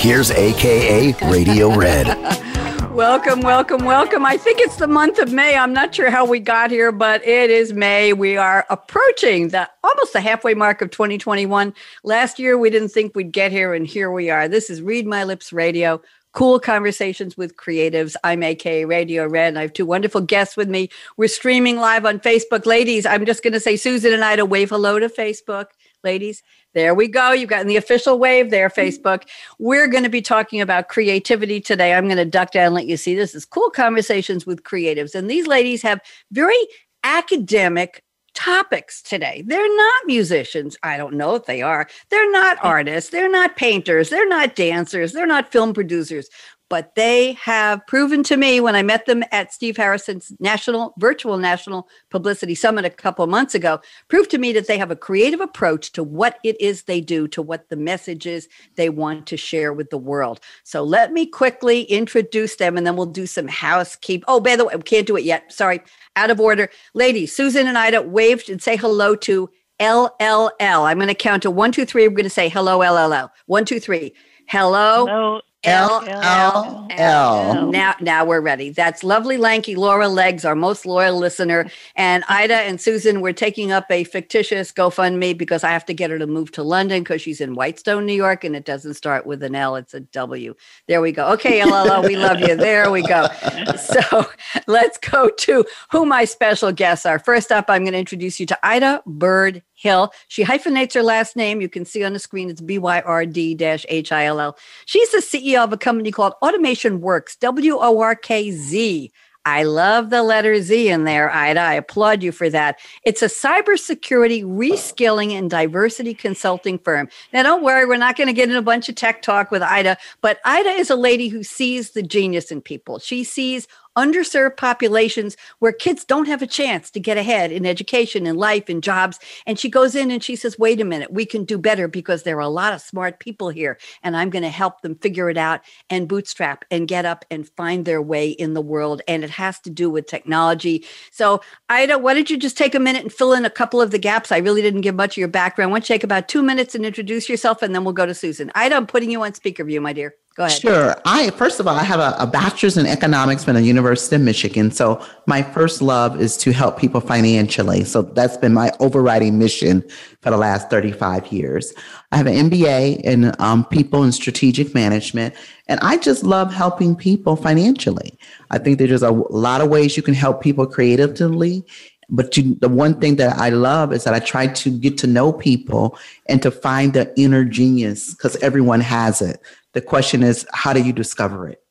here's AKA Radio Red. welcome, welcome, welcome. I think it's the month of May. I'm not sure how we got here, but it is May. We are approaching the almost the halfway mark of 2021. Last year we didn't think we'd get here and here we are. This is Read My Lips Radio. Cool conversations with creatives. I'm AK Radio Red. I have two wonderful guests with me. We're streaming live on Facebook. Ladies, I'm just going to say Susan and I to wave hello to Facebook. Ladies, there we go. You've gotten the official wave there, mm-hmm. Facebook. We're going to be talking about creativity today. I'm going to duck down and let you see this is cool conversations with creatives. And these ladies have very academic topics today. They're not musicians. I don't know if they are. They're not artists. They're not painters. They're not dancers. They're not film producers but they have proven to me when I met them at Steve Harrison's national virtual national publicity summit a couple months ago, proved to me that they have a creative approach to what it is they do, to what the message is they want to share with the world. So let me quickly introduce them and then we'll do some housekeeping. Oh, by the way, we can't do it yet. Sorry, out of order. Ladies, Susan and Ida waved and say hello to LLL. I'm going to count to one, two, three. We're going to say hello, LLL. One, two, three. Hello. Hello. L L L. Now, now we're ready. That's lovely, lanky Laura Legs, our most loyal listener, and Ida and Susan. We're taking up a fictitious GoFundMe because I have to get her to move to London because she's in Whitestone, New York, and it doesn't start with an L; it's a W. There we go. Okay, LLL, we love you. There we go. So let's go to who my special guests are. First up, I'm going to introduce you to Ida Byrd Hill. She hyphenates her last name. You can see on the screen it's B Y R D H I L L. She's the CEO of a company called Automation Workz, W O R K Z. I love the letter Z in there, Ida. I applaud you for that. It's a cybersecurity reskilling and diversity consulting firm. Now, don't worry, we're not going to get in a bunch of tech talk with Ida, but Ida is a lady who sees the genius in people. She sees underserved populations where kids don't have a chance to get ahead in education and life and jobs. And she goes in and she says, wait a minute, we can do better because there are a lot of smart people here. And I'm going to help them figure it out and bootstrap and get up and find their way in the world. And it has to do with technology. So, Ida, why don't you just take a minute and fill in a couple of the gaps? I really didn't give much of your background. Why don't you take about two minutes and introduce yourself, and then we'll go to Susan. Ida, I'm putting you on speaker view, my dear. Go ahead. Sure. I first of all, I have a, a, bachelor's in economics from the University of Michigan. So my first love is to help people financially. So that's been my overriding mission for the last 35 years. I have an MBA in um, people and strategic management, and I just love helping people financially. I think there's a lot of ways you can help people creatively but you, the one thing that I love is that I try to get to know people and to find the inner genius because everyone has it. The question is, how do you discover it?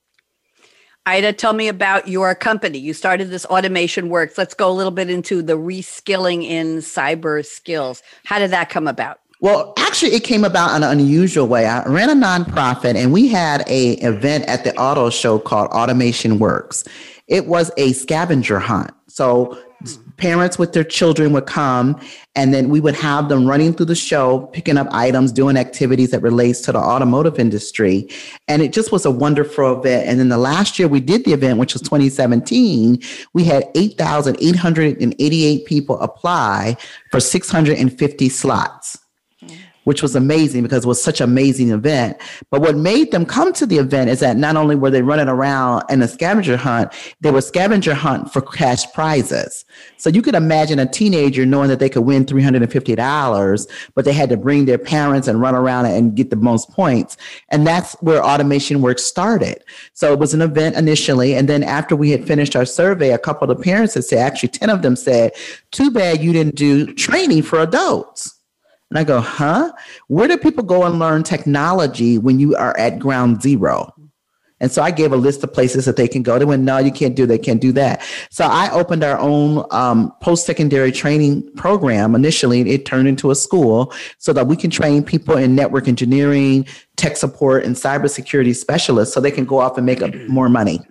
Ida, tell me about your company. You started this Automation Workz. Let's go a little bit into the reskilling in cyber skills. How did that come about? Well, actually, it came about in an unusual way. I ran a nonprofit, and we had a event at the auto show called Automation Works. It was a scavenger hunt. So parents with their children would come and then we would have them running through the show picking up items doing activities that relates to the automotive industry. And it just was a wonderful event. And then the last year we did the event which was 2017 we had 8888 people apply for 650 slots which was amazing because it was such an amazing event. But what made them come to the event is that not only were they running around in a scavenger hunt, they were scavenger hunt for cash prizes. So you could imagine a teenager knowing that they could win $350, but they had to bring their parents and run around and get the most points. And that's where automation work started. So it was an event initially. And then after we had finished our survey, a couple of parents had said, actually 10 of them said, too bad you didn't do training for adults. And I go, huh? Where do people go and learn technology when you are at ground zero? And so I gave a list of places that they can go. They went, no, you can't do that, can't do that. So I opened our own um, post-secondary training program. Initially, and it turned into a school so that we can train people in network engineering, tech support and cybersecurity specialists so they can go off and make more money.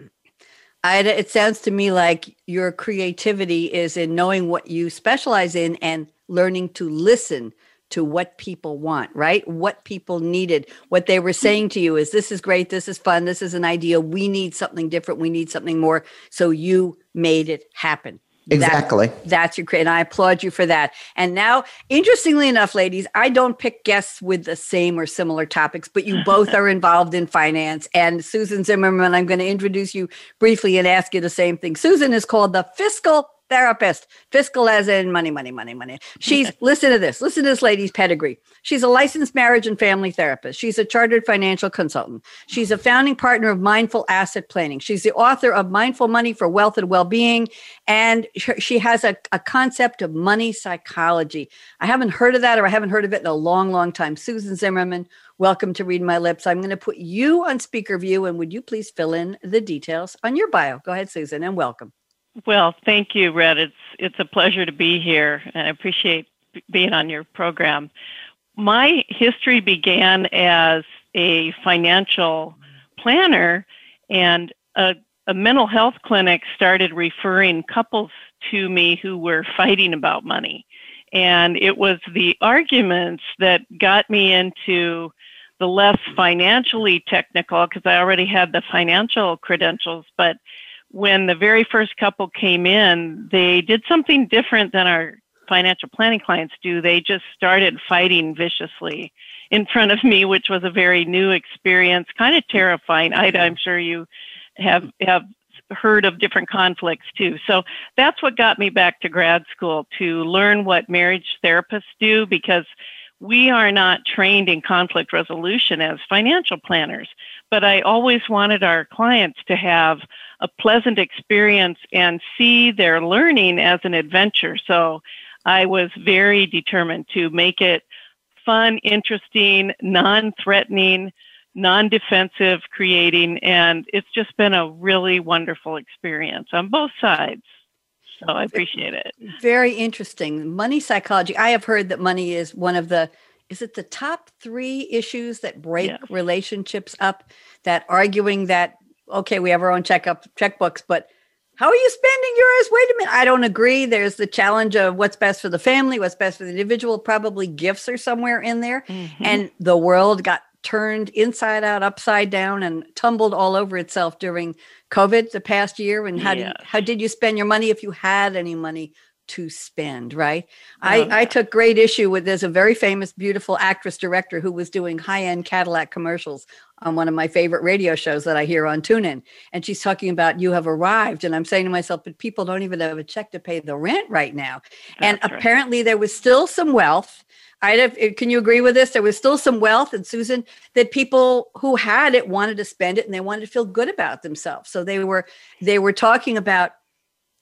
Ida, it sounds to me like your creativity is in knowing what you specialize in and learning to listen to what people want, right? What people needed, what they were saying to you is this is great, this is fun, this is an idea. We need something different, we need something more. So you made it happen. Exactly. That, that's your and I applaud you for that. And now, interestingly enough, ladies, I don't pick guests with the same or similar topics, but you both are involved in finance. And Susan Zimmerman, I'm going to introduce you briefly and ask you the same thing. Susan is called the fiscal therapist, fiscal as in money, money, money, money. She's, listen to this, listen to this lady's pedigree. She's a licensed marriage and family therapist. She's a chartered financial consultant. She's a founding partner of Mindful Asset Planning. She's the author of Mindful Money for Wealth and Well-Being. And she has a, a concept of money psychology. I haven't heard of that or I haven't heard of it in a long, long time. Susan Zimmerman, welcome to Read My Lips. I'm going to put you on speaker view and would you please fill in the details on your bio? Go ahead, Susan, and welcome. Well, thank you, Red. It's it's a pleasure to be here, and I appreciate being on your program. My history began as a financial planner, and a, a mental health clinic started referring couples to me who were fighting about money. And it was the arguments that got me into the less financially technical, because I already had the financial credentials, but when the very first couple came in, they did something different than our financial planning clients do. They just started fighting viciously in front of me, which was a very new experience, kind of terrifying. Ida, I'm sure you have have heard of different conflicts too. So that's what got me back to grad school to learn what marriage therapists do because we are not trained in conflict resolution as financial planners. But I always wanted our clients to have a pleasant experience and see their learning as an adventure. So I was very determined to make it fun, interesting, non threatening, non defensive, creating, and it's just been a really wonderful experience on both sides. So I appreciate it. Very interesting. Money psychology. I have heard that money is one of the is it the top three issues that break relationships up? That arguing that okay, we have our own checkup checkbooks, but how are you spending yours? Wait a minute. I don't agree. There's the challenge of what's best for the family, what's best for the individual. Probably gifts are somewhere in there. Mm-hmm. And the world got turned inside out, upside down, and tumbled all over itself during COVID the past year. And how, did, how did you spend your money if you had any money? to spend, right? I, uh-huh. I took great issue with there's a very famous, beautiful actress director who was doing high end Cadillac commercials on one of my favorite radio shows that I hear on TuneIn. And she's talking about you have arrived. And I'm saying to myself, but people don't even have a check to pay the rent right now. That's and right. apparently there was still some wealth. I eh, can you agree with this? There was still some wealth, and Susan, that people who had it wanted to spend it and they wanted to feel good about themselves. So they were they were talking about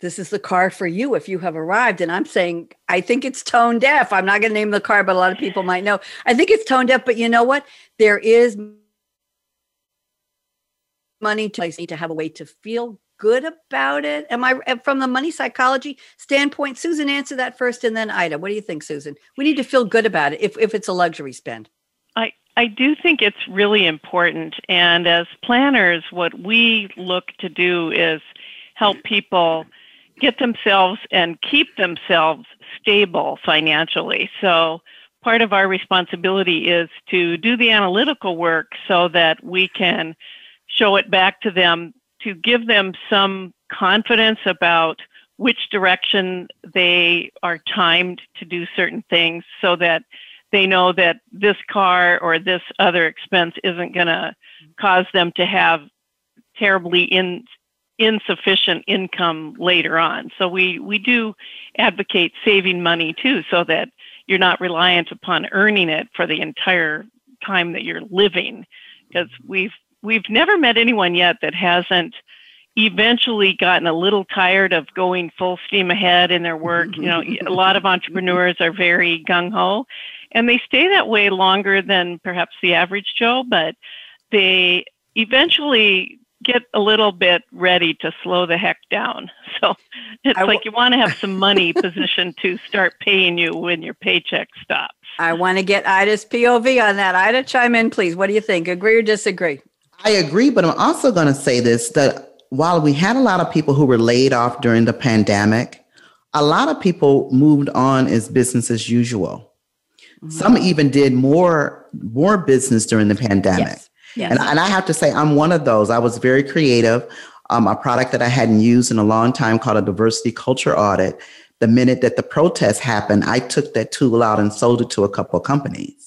this is the car for you if you have arrived. And I'm saying, I think it's tone deaf. I'm not going to name the car, but a lot of people might know. I think it's tone deaf, but you know what? There is money to need to have a way to feel good about it? Am i from the money psychology standpoint susan answer that first and then ida. What do you think susan? We need to feel good about it if, if it's a luxury spend. I i do think it's really important. And as planners what we look to do is help people get themselves and keep themselves stable financially. So part of our responsibility is to do the analytical work so that we can show it back to them to give them some confidence about which direction they are timed to do certain things so that they know that this car or this other expense isn't going to cause them to have terribly in, insufficient income later on. So we, we do advocate saving money too so that you're not reliant upon earning it for the entire time that you're living because we've we've never met anyone yet that hasn't eventually gotten a little tired of going full steam ahead in their work. You know, a lot of entrepreneurs are very gung ho and they stay that way longer than perhaps the average Joe, but they eventually get a little bit ready to slow the heck down. So it's w- like you want to have some money positioned to start paying you when your paycheck stops. I want to get Ida's POV on that. Ida, chime in, please. What do you think? Agree or disagree? I agree, but I'm also going to say this that while we had a lot of people who were laid off during the pandemic, a lot of people moved on as business as usual. Mm-hmm. Some even did more more business during the pandemic. Yes. Yes. And, and I have to say, I'm one of those. I was very creative. Um, a product that I hadn't used in a long time called a diversity culture audit. The minute that the protest happened, I took that tool out and sold it to a couple of companies.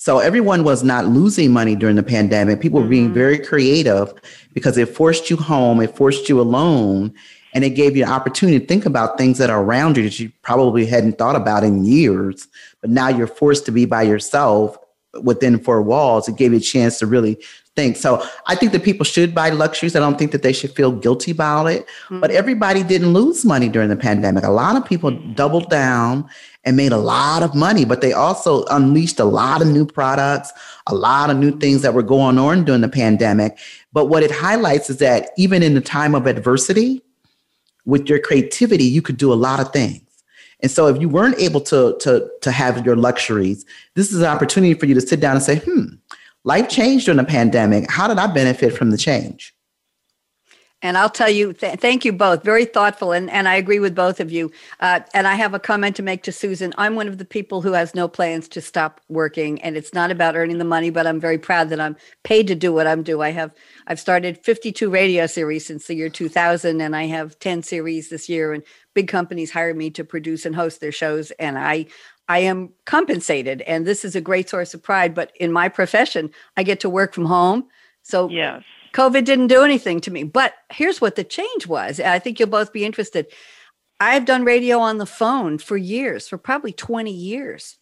So everyone was not losing money during the pandemic. People were being mm-hmm. very creative because it forced you home, it forced you alone, and it gave you an opportunity to think about things that are around you that you probably hadn't thought about in years. But now you're forced to be by yourself within four walls. It gave you a chance to really think. So I think that people should buy luxuries. I don't think that they should feel guilty about it. Mm-hmm. But everybody didn't lose money during the pandemic. A lot of people doubled down and made a lot of money, but they also unleashed a lot of new products, a lot of new things that were going on during the pandemic. But what it highlights is that even in the time of adversity, with your creativity, you could do a lot of things. And so if you weren't able to, to, to have your luxuries, this is an opportunity for you to sit down and say, hmm, life changed during the pandemic. How did I benefit from the change? And I'll tell you, th- thank you both. Very thoughtful. And, and I agree with both of you. Uh, and I have a comment to make to Susan. I'm one of the people who has no plans to stop working. And it's not about earning the money, but I'm very proud that I'm paid to do what I'm doing. I have, I've started 52 radio series since the year 2000, and I have 10 series this year. And big companies hire me to produce and host their shows. And I, I am compensated. And this is a great source of pride. But in my profession, I get to work from home. So yes COVID didn't do anything to me. But here's what the change was. I think you'll both be interested. I've done radio on the phone for years, for probably 20 years.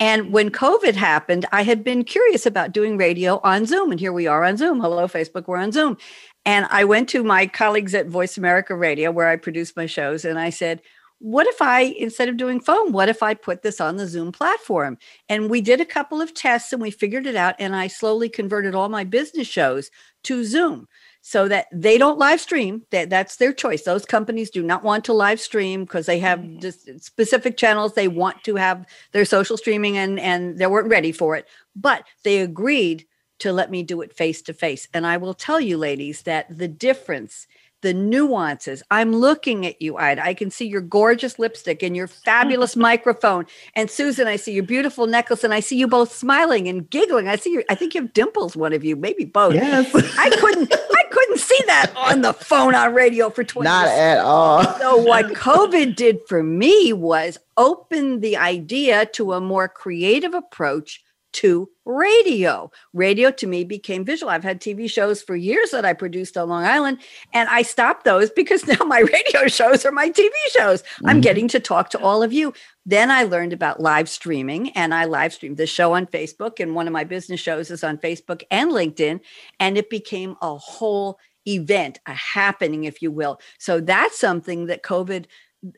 And when COVID happened, I had been curious about doing radio on Zoom. And here we are on Zoom. Hello, Facebook, we're on Zoom. And I went to my colleagues at Voice America Radio, where I produce my shows, and I said, what if I, instead of doing phone, what if I put this on the Zoom platform? And we did a couple of tests and we figured it out. And I slowly converted all my business shows to Zoom so that they don't live stream. That, that's their choice. Those companies do not want to live stream because they have mm-hmm. just specific channels they want to have their social streaming and, and they weren't ready for it. But they agreed to let me do it face to face. And I will tell you, ladies, that the difference the nuances. I'm looking at you, Ida. I can see your gorgeous lipstick and your fabulous microphone. And Susan, I see your beautiful necklace, and I see you both smiling and giggling. I see you. I think you have dimples, one of you, maybe both. Yes. I couldn't. I couldn't see that on the phone on radio for 20 Not years. at all. so what COVID did for me was open the idea to a more creative approach to radio. Radio to me became visual. I've had TV shows for years that I produced on Long Island, and I stopped those because now my radio shows are my TV shows. Mm-hmm. I'm getting to talk to all of you. Then I learned about live streaming, and I live streamed the show on Facebook, and one of my business shows is on Facebook and LinkedIn, and it became a whole event, a happening, if you will. So that's something that COVID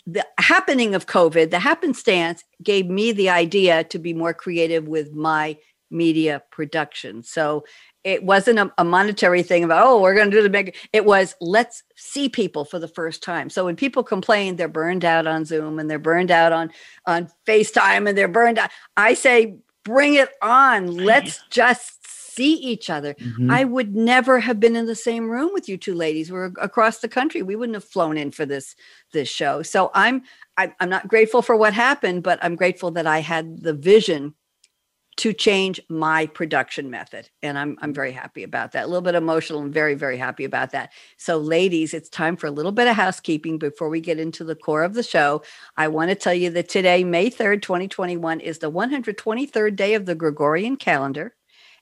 the happening of COVID, the happenstance gave me the idea to be more creative with my media production. So it wasn't a, a monetary thing about, oh, we're going to do the big. It was let's see people for the first time. So when people complain they're burned out on Zoom and they're burned out on on FaceTime and they're burned out, I say bring it on. Let's just see each other. Mm-hmm. I would never have been in the same room with you two ladies. We're across the country. We wouldn't have flown in for this this show. So I'm I, I'm not grateful for what happened, but I'm grateful that I had the vision to change my production method. And I'm, I'm very happy about that. A little bit emotional and very, very happy about that. So, ladies, it's time for a little bit of housekeeping before we get into the core of the show. I want to tell you that today, May 3rd, 2021, is the 123rd day of the Gregorian calendar.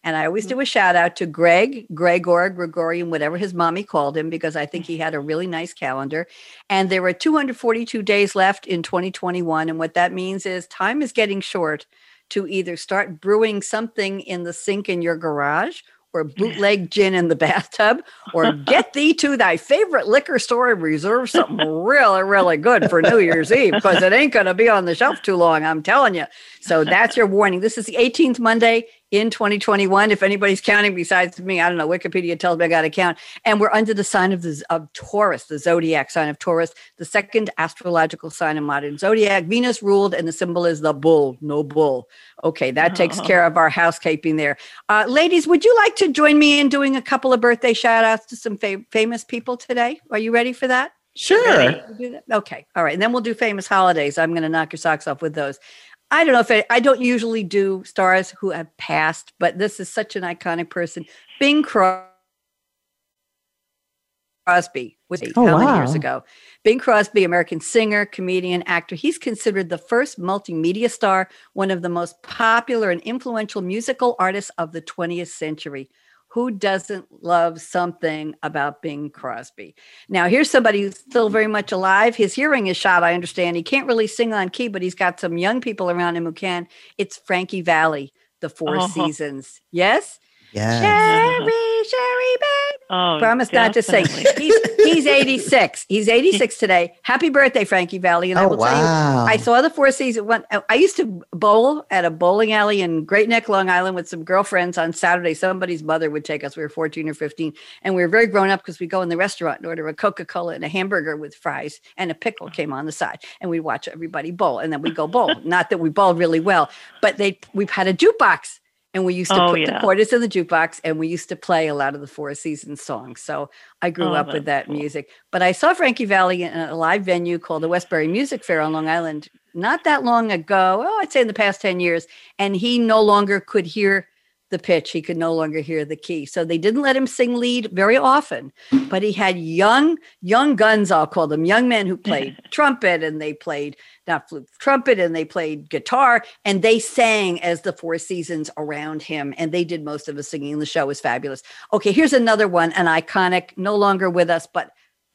And I always do mm. a shout out to Greg, Gregor, Gregorian, whatever his mommy called him, because I think he had a really nice calendar. And there are 242 days left in 2021. And what that means is time is getting short to either start brewing something in the sink in your garage or bootleg gin in the bathtub, or get thee to thy favorite liquor store and reserve something really, really good for New Year's Eve because it ain't going to be on the shelf too long. I'm telling you. So that's your warning. This is the 18th Monday in 2021. If anybody's counting besides me, I don't know. Wikipedia tells me I got to count. And we're under the sign of the of Taurus, the zodiac sign of Taurus, the second astrological sign of modern zodiac. Venus ruled, and the symbol is the bull. No bull. Okay, that takes Oh. care of our housekeeping there. Uh, ladies, would you like to join me in doing a couple of birthday shout outs to some fa- famous people today? Are you ready for that? Sure. We'll do that? Okay. All right. And then we'll do famous holidays. I'm going to knock your socks off with those. I don't know if I, I don't usually do stars who have passed, but this is such an iconic person. Bing Crosby was Oh, how many years ago? Bing Crosby, American singer, comedian, actor. He's considered the first multimedia star, one of the most popular and influential musical artists of the 20th century. Who doesn't love something about Bing Crosby? Now, here's somebody who's still very much alive. His hearing is shot, I understand. He can't really sing on key, but he's got some young people around him who can. It's Frankie Valli, The Four Oh. Seasons. Yes? Yeah. Sherry, Sherry, babe. Oh, Promise not to sing. He's, he's 86. He's 86 today. Happy birthday, Frankie Valli. And I Oh, will tell you, wow. I saw the Four Seasons. One, uh, I used to bowl at a bowling alley in Great Neck, Long Island with some girlfriends on Saturday. Somebody's mother would take us. We were 14 or 15. And we were very grown up because we go in the restaurant and order a Coca Cola and a hamburger with fries and a pickle came on the side. And we'd watch everybody bowl. And then we go bowl. Not that we bowled really well, but they we've had a jukebox. And we used to Oh, put the yeah. quarters in the jukebox and we used to play a lot of the Four Seasons songs. So I grew Oh, up with that cool. music. But I saw Frankie Valli in a live venue called the Westbury Music Fair on Long Island not that long ago. Oh, I'd say in the past 10 years. And he no longer could hear the pitch. He could no longer hear the key. So they didn't let him sing lead very often. But he had young, young guns, I'll call them, young men who played trumpet and they played not flute, trumpet, and they played guitar, and they sang as the Four Seasons around him, and they did most of the singing. The show was fabulous. Okay, here's another one, an iconic, no longer with us, but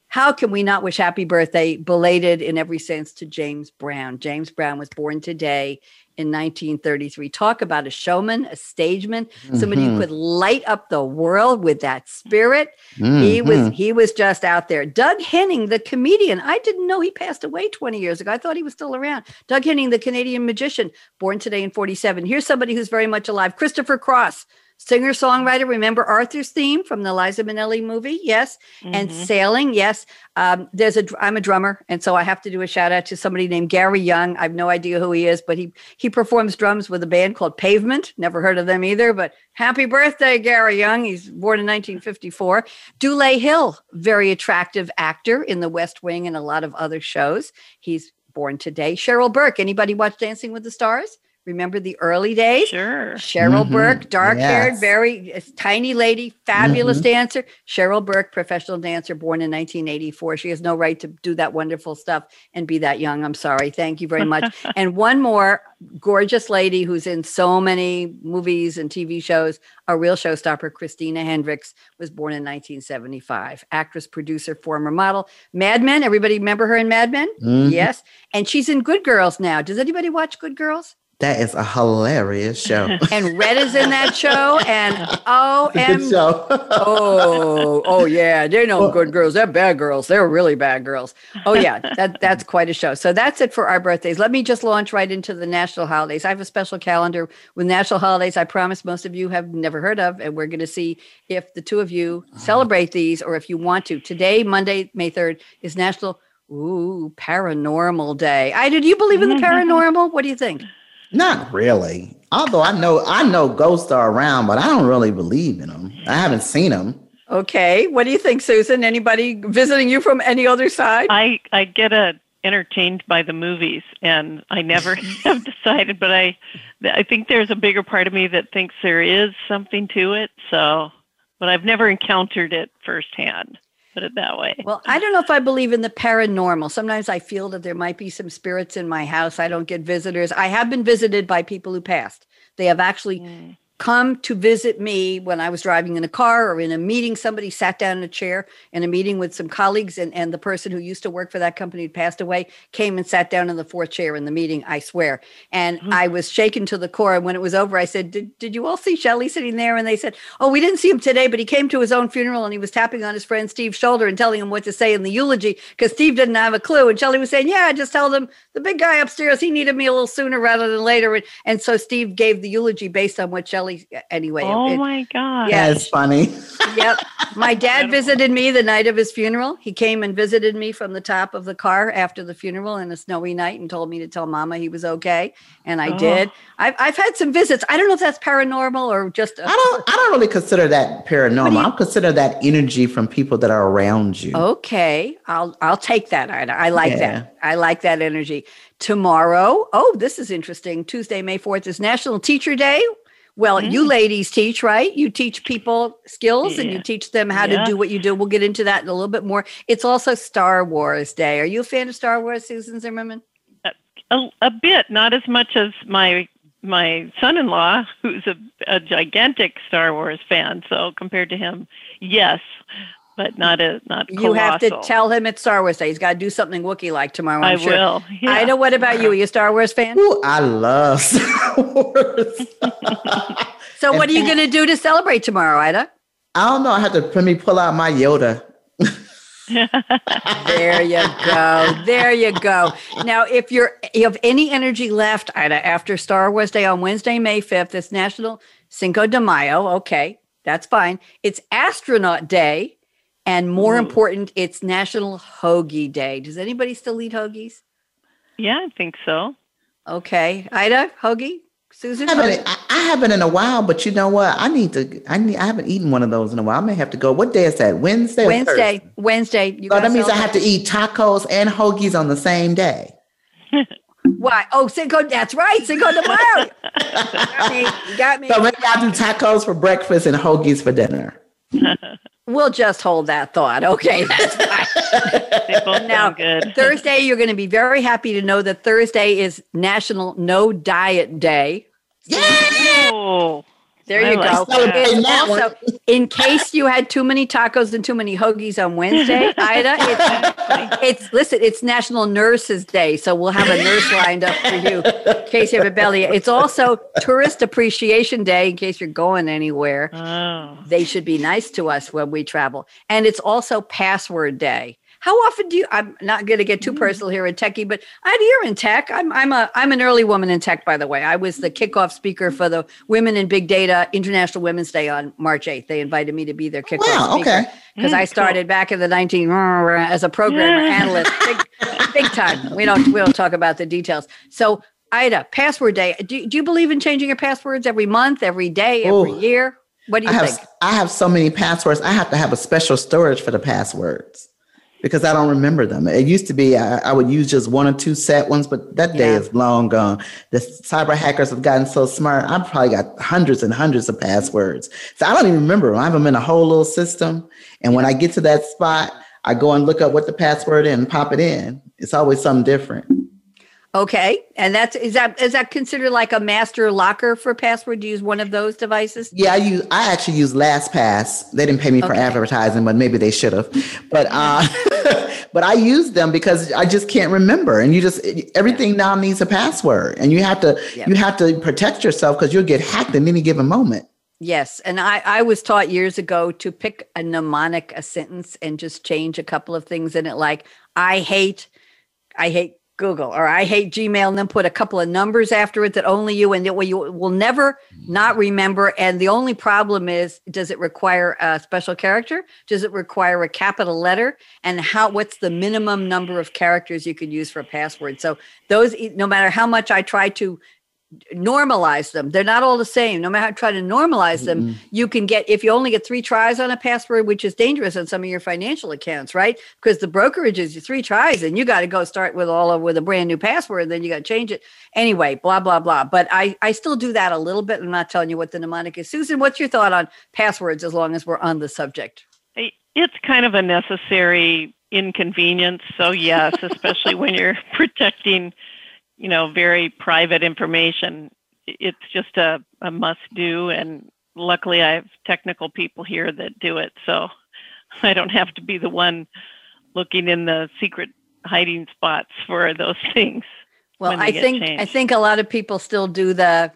how can we not wish happy birthday, belated in every sense, to James Brown? James Brown was born today in 1933. Talk about a showman, a stageman, somebody who Mhm. could light up the world with that spirit. He was he was just out there. Doug Henning, the comedian. I didn't know he passed away 20 years ago. I thought he was still around. Doug Henning, the Canadian magician, born today in 47. Here's somebody who's very much alive. Christopher Cross, singer songwriter. Remember Arthur's theme from the Liza Minnelli movie? Yes. And Mhm. sailing, yes. Um, there's a. I'm a drummer, and so I have to do a shout out to somebody named Gary Young. I have no idea who he is, but he he performs drums with a band called Pavement. Never heard of them either. But happy birthday, Gary Young. He's born in 1954. Dule Hill, very attractive actor in The West Wing and a lot of other shows. He's born today. Cheryl Burke. Anybody watch Dancing with the Stars? Remember the early days? Sure. Cheryl Mhm. Burke, dark haired, Yes. very uh, tiny lady, fabulous Mhm. dancer. Cheryl Burke, professional dancer, born in 1984. She has no right to do that wonderful stuff and be that young. I'm sorry. Thank you very much. and one more gorgeous lady who's in so many movies and TV shows, a real showstopper, Christina Hendricks, was born in 1975. Actress, producer, former model. Mad Men. Everybody remember her in Mad Men? Mhm. Yes. And she's in Good Girls now. Does anybody watch Good Girls? That is a hilarious show. and Red is in that show, and oh, It's a and good show. oh, oh yeah, they're no good girls. They're bad girls. They're really bad girls. Oh yeah, that that's quite a show. So that's it for our birthdays. Let me just launch right into the national holidays. I have a special calendar with national holidays. I promise most of you have never heard of, and we're going to see if the two of you ah. celebrate these or if you want to. Today, Monday, May third, is National Ooh Paranormal Day. I do you believe in the paranormal? What do you think? Not really. Although I know I know ghosts are around, but I don't really believe in them. I haven't seen them. Okay. What do you think, Susan? Anybody visiting you from any other side? I I get uh, entertained by the movies, and I never have decided. But I I think there's a bigger part of me that thinks there is something to it. So, but I've never encountered it firsthand. Put it that way. Well, I don't know if I believe in the paranormal. Sometimes I feel that there might be some spirits in my house. I don't get visitors. I have been visited by people who passed. They have actually Mm. Come to visit me when I was driving in a car or in a meeting. Somebody sat down in a chair in a meeting with some colleagues, and, and the person who used to work for that company who passed away came and sat down in the fourth chair in the meeting, I swear. And Hmm. I was shaken to the core. And when it was over, I said, did, did you all see Shelley sitting there? And they said, Oh, we didn't see him today, but he came to his own funeral and he was tapping on his friend Steve's shoulder and telling him what to say in the eulogy because Steve didn't have a clue. And Shelley was saying, Yeah, just tell them the big guy upstairs, he needed me a little sooner rather than later. And, and so Steve gave the eulogy based on what Shelley Belly. Uh, anyway. Oh it- my God. Yeah. That's funny. yep. My dad visited me the night of his funeral. He came and visited me from the top of the car after the funeral in a snowy night and told me to tell mama he was okay. And I Oh. did. I've, I've had some visits. I don't know if that's paranormal or just a, I don't I don't really consider that paranormal. you- I consider that energy from people that are around you. Okay, I'll I'll take that. Ida. I like Yeah. that. I like that energy. Tomorrow, oh, this is interesting. Tuesday, May fourth is National Teacher Day. Well, mm-hmm. you ladies teach, right? You teach people skills and you teach them how to do what you do. We'll get into that in a little bit more. It's also Star Wars Day. Are you a fan of Star Wars, Susan Zimmerman? Uh, a, a bit, not as much as my my son-in-law, who's a, a gigantic Star Wars fan. So compared to him, yes, but not a not. Colossal. You have to tell him it's Star Wars Day. He's got to do something Wookiee like tomorrow. I'm I sure. will. Yeah. Ida, what about you? Are you a Star Wars fan? Ooh, I love Star Wars. So, what are you going to do to celebrate tomorrow, Ida? I don't know. I have to let me pull out my Yoda. There you go. There you go. Now, if you're you have any energy left, Ida, after Star Wars Day on Wednesday, May 5th, it's National Cinco de Mayo. Okay, that's fine. It's Astronaut Day. And more mm. important, it's National Hoagie Day. Does anybody still eat hoagies? Yeah, I think so. Okay. Ida, hoagie? Susan? I haven't, I, I haven't in a while, but you know what? I need to. I need. I haven't eaten one of those in a while. I may have to go. What day is that? Wednesday. Wednesday. Thursday? Wednesday. You So gotta that means I have to eat tacos and hoagies on the same day. Why? Oh, Cinco. That's right. Cinco de Mayo. got me. Got me. So maybe I'll do tacos for breakfast and hoagies for dinner. We'll just hold that thought. Okay, that's fine. Now, good. Thursday, you're going to be very happy to know that Thursday is National No Diet Day. Oh, There I you go. that. Celebrating that one. Also, in case you had too many tacos and too many hoagies on Wednesday, Ida, it's, it's listen, it's National Nurses Day, so we'll have a nurse lined up for you in case you have a belly. It's also Tourist Appreciation Day in case you're going anywhere. oh. They should be nice to us when we travel. And it's also Password Day. How often do you? I'm not going to get too personal here in techie, but I you're in tech. I'm I'm a I'm an early woman in tech, by the way. I was the kickoff speaker for the Women in Big Data International Women's Day on March 8th. They invited me to be their kickoff Wow, speaker okay. because Mm, I started back in the 19 as a programmer Yeah. analyst, big, big time. We don't we don't talk about the details. So Ida, password day. Do, do you believe in changing your passwords every month, every day, every Ooh. year? What do you I you have? I have so many passwords. I have to have a special storage for the passwords because I don't remember them. It used to be I, I would use just one or two set ones, but that day Yeah. is long gone. The cyber hackers have gotten so smart. I've probably got hundreds and hundreds of passwords. So I don't even remember them. I have them in a whole little system. And when I get to that spot, I go and look up what the password is and pop it in. It's always something different. Okay, and that's is that is that considered like a master locker for password? Do you use one of those devices? Yeah, I use I actually use LastPass. They didn't pay me for advertising, but maybe they should have. But uh but I use them because I just can't remember. And you just everything now needs a password. And you have to Yeah. you have to protect yourself because you'll get hacked at any given moment. Yes, and I I was taught years ago to pick a mnemonic, a sentence, and just change a couple of things in it, like I hate, I hate Google or I hate Gmail, and then put a couple of numbers after it that only you and that way you will never not mm. remember. And the only problem is, does it require a special character? Does it require a capital letter? And how? What's the minimum number of characters you could use for a password? So those, no matter how much I try to normalize them. They're not all the same. No matter how I try to normalize them, you can get if you only get three tries on a password, which is dangerous on some of your financial accounts, right? Because the brokerage is three tries, and you got to go start with all of with a brand new password, then you got to change it anyway. Blah blah blah. But I I still do that a little bit. I'm not telling you what the mnemonic is. Susan, what's your thought on passwords? As long as we're on the subject. It's kind of a necessary inconvenience. So yes, especially when you're protecting, you know, very private information. It's just a, a must do. And luckily I have technical people here that do it. So I don't have to be the one looking in the secret hiding spots for those things. Well, I think I think a lot of people still do the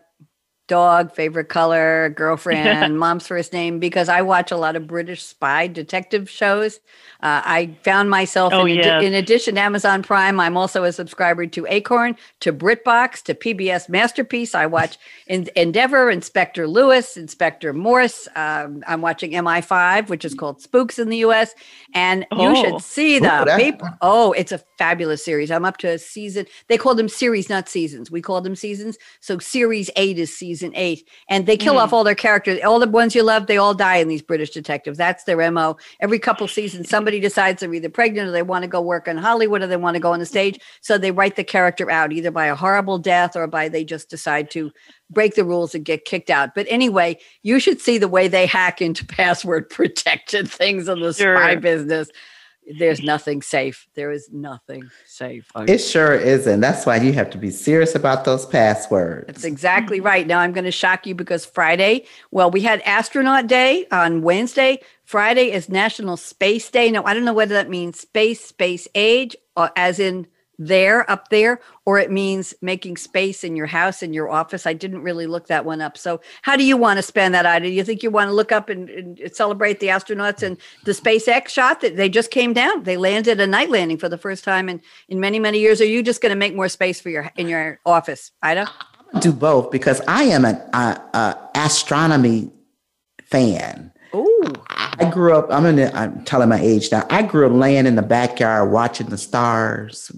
dog, favorite color, girlfriend, mom's first name, because I watch a lot of British spy detective shows. Uh, I found myself, Oh, in, yes. addi- in addition to Amazon Prime, I'm also a subscriber to Acorn, to BritBox, to PBS Masterpiece. I watch in- Endeavor, Inspector Lewis, Inspector Morse. Um, I'm watching MI5, which is called Spooks in the US. And you Oh. should see the Ooh, that- people. Oh, it's a fabulous series. I'm up to a season. They call them series, not seasons. We call them seasons. So series eight is season eight. And they kill Mm. off all their characters. All the ones you love, they all die in these British detectives. That's their MO. Every couple seasons, somebody decides they're either pregnant or they want to go work in Hollywood or they want to go on the stage. So they write the character out either by a horrible death or by they just decide to break the rules and get kicked out. But anyway, you should see the way they hack into password protected things in the spy business. There's nothing safe. There is nothing safe. It sure isn't. That's why you have to be serious about those passwords. That's exactly right. Now I'm going to shock you because Friday, well, we had Astronaut Day on Wednesday. Friday is National Space Day. Now, I don't know whether that means space, space age, or as in there, up there, or it means making space in your house, in your office. I didn't really look that one up. So, how do you want to spend that idea? Do you think you want to look up and, and celebrate the astronauts and the SpaceX shot that they just came down? They landed a night landing for the first time in, in many, many years. Are you just going to make more space for your in your office, Ida? do both because I am an uh, uh, astronomy fan. Ooh. I grew up. I'm in. The, I'm telling my age now. I grew up laying in the backyard watching the stars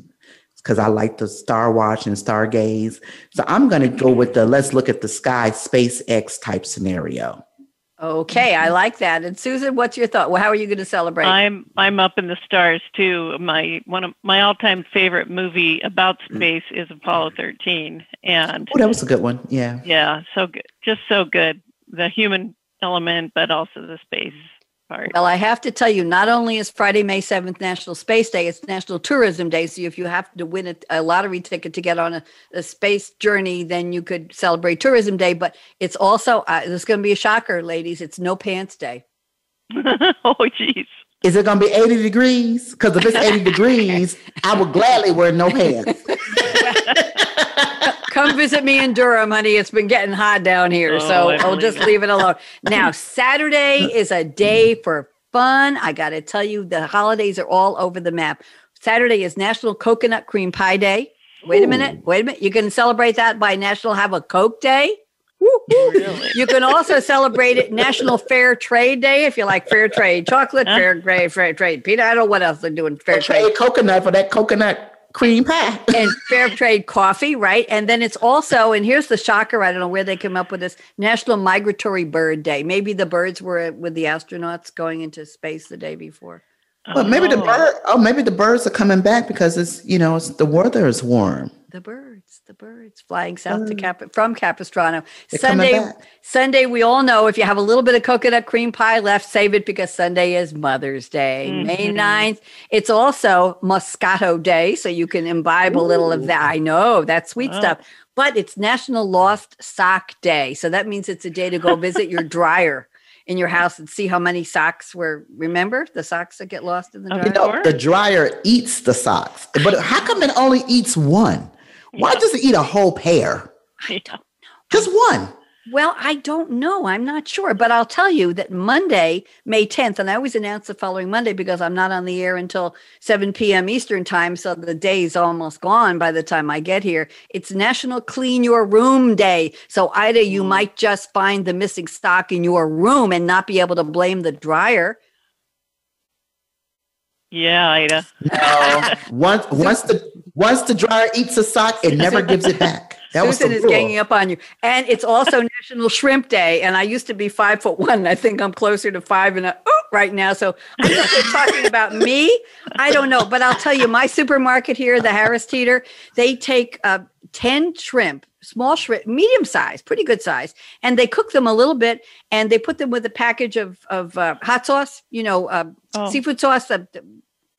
because I like to star watch and stargaze. So I'm going to go with the let's look at the sky SpaceX type scenario. Okay, I like that. And Susan, what's your thought? Well, how are you going to celebrate? I'm I'm up in the stars too. My one of my all-time favorite movie about mm. space is Apollo 13, and Oh, that was a good one. Yeah. yeah, so good, just so good. The human element, but also the space part. well, I have to tell you, not only is Friday, May 7th National Space Day, it's National Tourism Day. So if you have to win a, a lottery ticket to get on a, a space journey, then you could celebrate Tourism Day. But it's also, uh, this is going to be a shocker, ladies, it's No Pants Day. oh, jeez. Is it going to be 80 degrees? Because if it's 80 degrees, I would gladly wear no pants. Come visit me in Durham, honey. It's been getting hot down here. Oh, so I'll just it. leave it alone. Now, Saturday is a day mm. for fun. I got to tell you, the holidays are all over the map. Saturday is National Coconut Cream Pie Day. Wait a minute. Wait a minute. You can celebrate that by National Have a Coke Day. Really? You can also celebrate it National Fair Trade Day if you like fair trade chocolate, fair trade, fair trade peanut. I don't know what else they're doing. Fair trade Trade coconut for that coconut cream pie. and fair trade coffee, right? And then it's also, and here's the shocker I don't know where they came up with this National Migratory Bird Day. Maybe the birds were with the astronauts going into space the day before. Well, maybe the Oh. bird. Oh, maybe the birds are coming back because it's you know it's the weather is warm. The birds, the birds flying south to Cap from Capistrano. Mm. They're Sunday. Sunday, we all know if you have a little bit of coconut cream pie left, save it because Sunday is Mother's Day. May Mhm. 9th. It's also Moscato Day, so you can imbibe a little of that. I know that's sweet Wow. stuff. But it's National Lost Sock Day. So that means it's a day to go visit your dryer in your house and see how many socks were. Remember the socks that get lost in the dryer? You know, the dryer eats the socks, but how come it only eats one? Why does it eat a whole pair? Yeah. Just one. Well, I don't know. I'm not sure, but I'll tell you that Monday, May 10th, and I always announce the following Monday because I'm not on the air until 7 p.m. Eastern time. So the day's almost gone by the time I get here. It's National Clean Your Room Day. So, Ida, you mm. might just find the missing stock in your room and not be able to blame the dryer. Yeah, Ida. No. once once the once the dryer eats a sock, it never gives it back. That was Susan the is rule. ganging up on you. And it's also National Shrimp Day. And I used to be five foot one. I think I'm closer to five and a oh, right now. So I think they're talking about me. I don't know. But I'll tell you, my supermarket here, the Harris Teeter, they take uh, 10 shrimp, small shrimp, medium size, pretty good size. And they cook them a little bit and they put them with a package of, of uh, hot sauce, you know, uh, Oh. seafood sauce. Uh,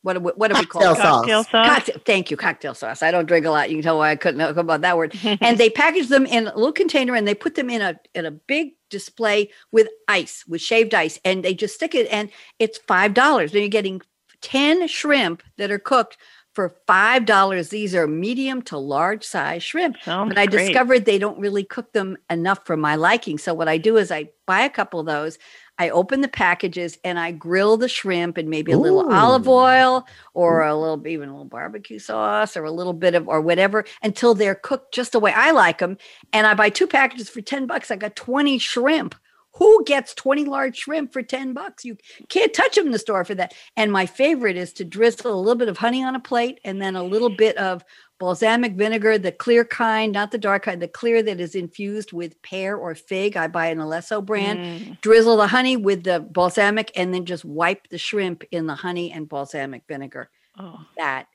what, do we- what do we call Cocktail it? sauce. Cocktail sauce. Cocktail, thank you, cocktail sauce. I don't drink a lot. You can tell why I couldn't know about that word. and they package them in a little container and they put them in a in a big display with ice, with shaved ice, and they just stick it. And it's five dollars. Then you're getting ten shrimp that are cooked for $5. These are medium to large size shrimp. Sounds but I great. discovered they don't really cook them enough for my liking. So what I do is I buy a couple of those. I open the packages and I grill the shrimp and maybe a little olive oil or mm. a little even a little barbecue sauce or a little bit of or whatever until they're cooked just the way I like them. And I buy two packages for 10 bucks. I got 20 shrimp. Who gets 20 large shrimp for 10 bucks? You can't touch them in the store for that. And my favorite is to drizzle a little bit of honey on a plate and then a little bit of balsamic vinegar, the clear kind, not the dark kind, the clear that is infused with pear or fig. I buy an Alessi brand. Mm. Drizzle the honey with the balsamic and then just wipe the shrimp in the honey and balsamic vinegar. Oh, That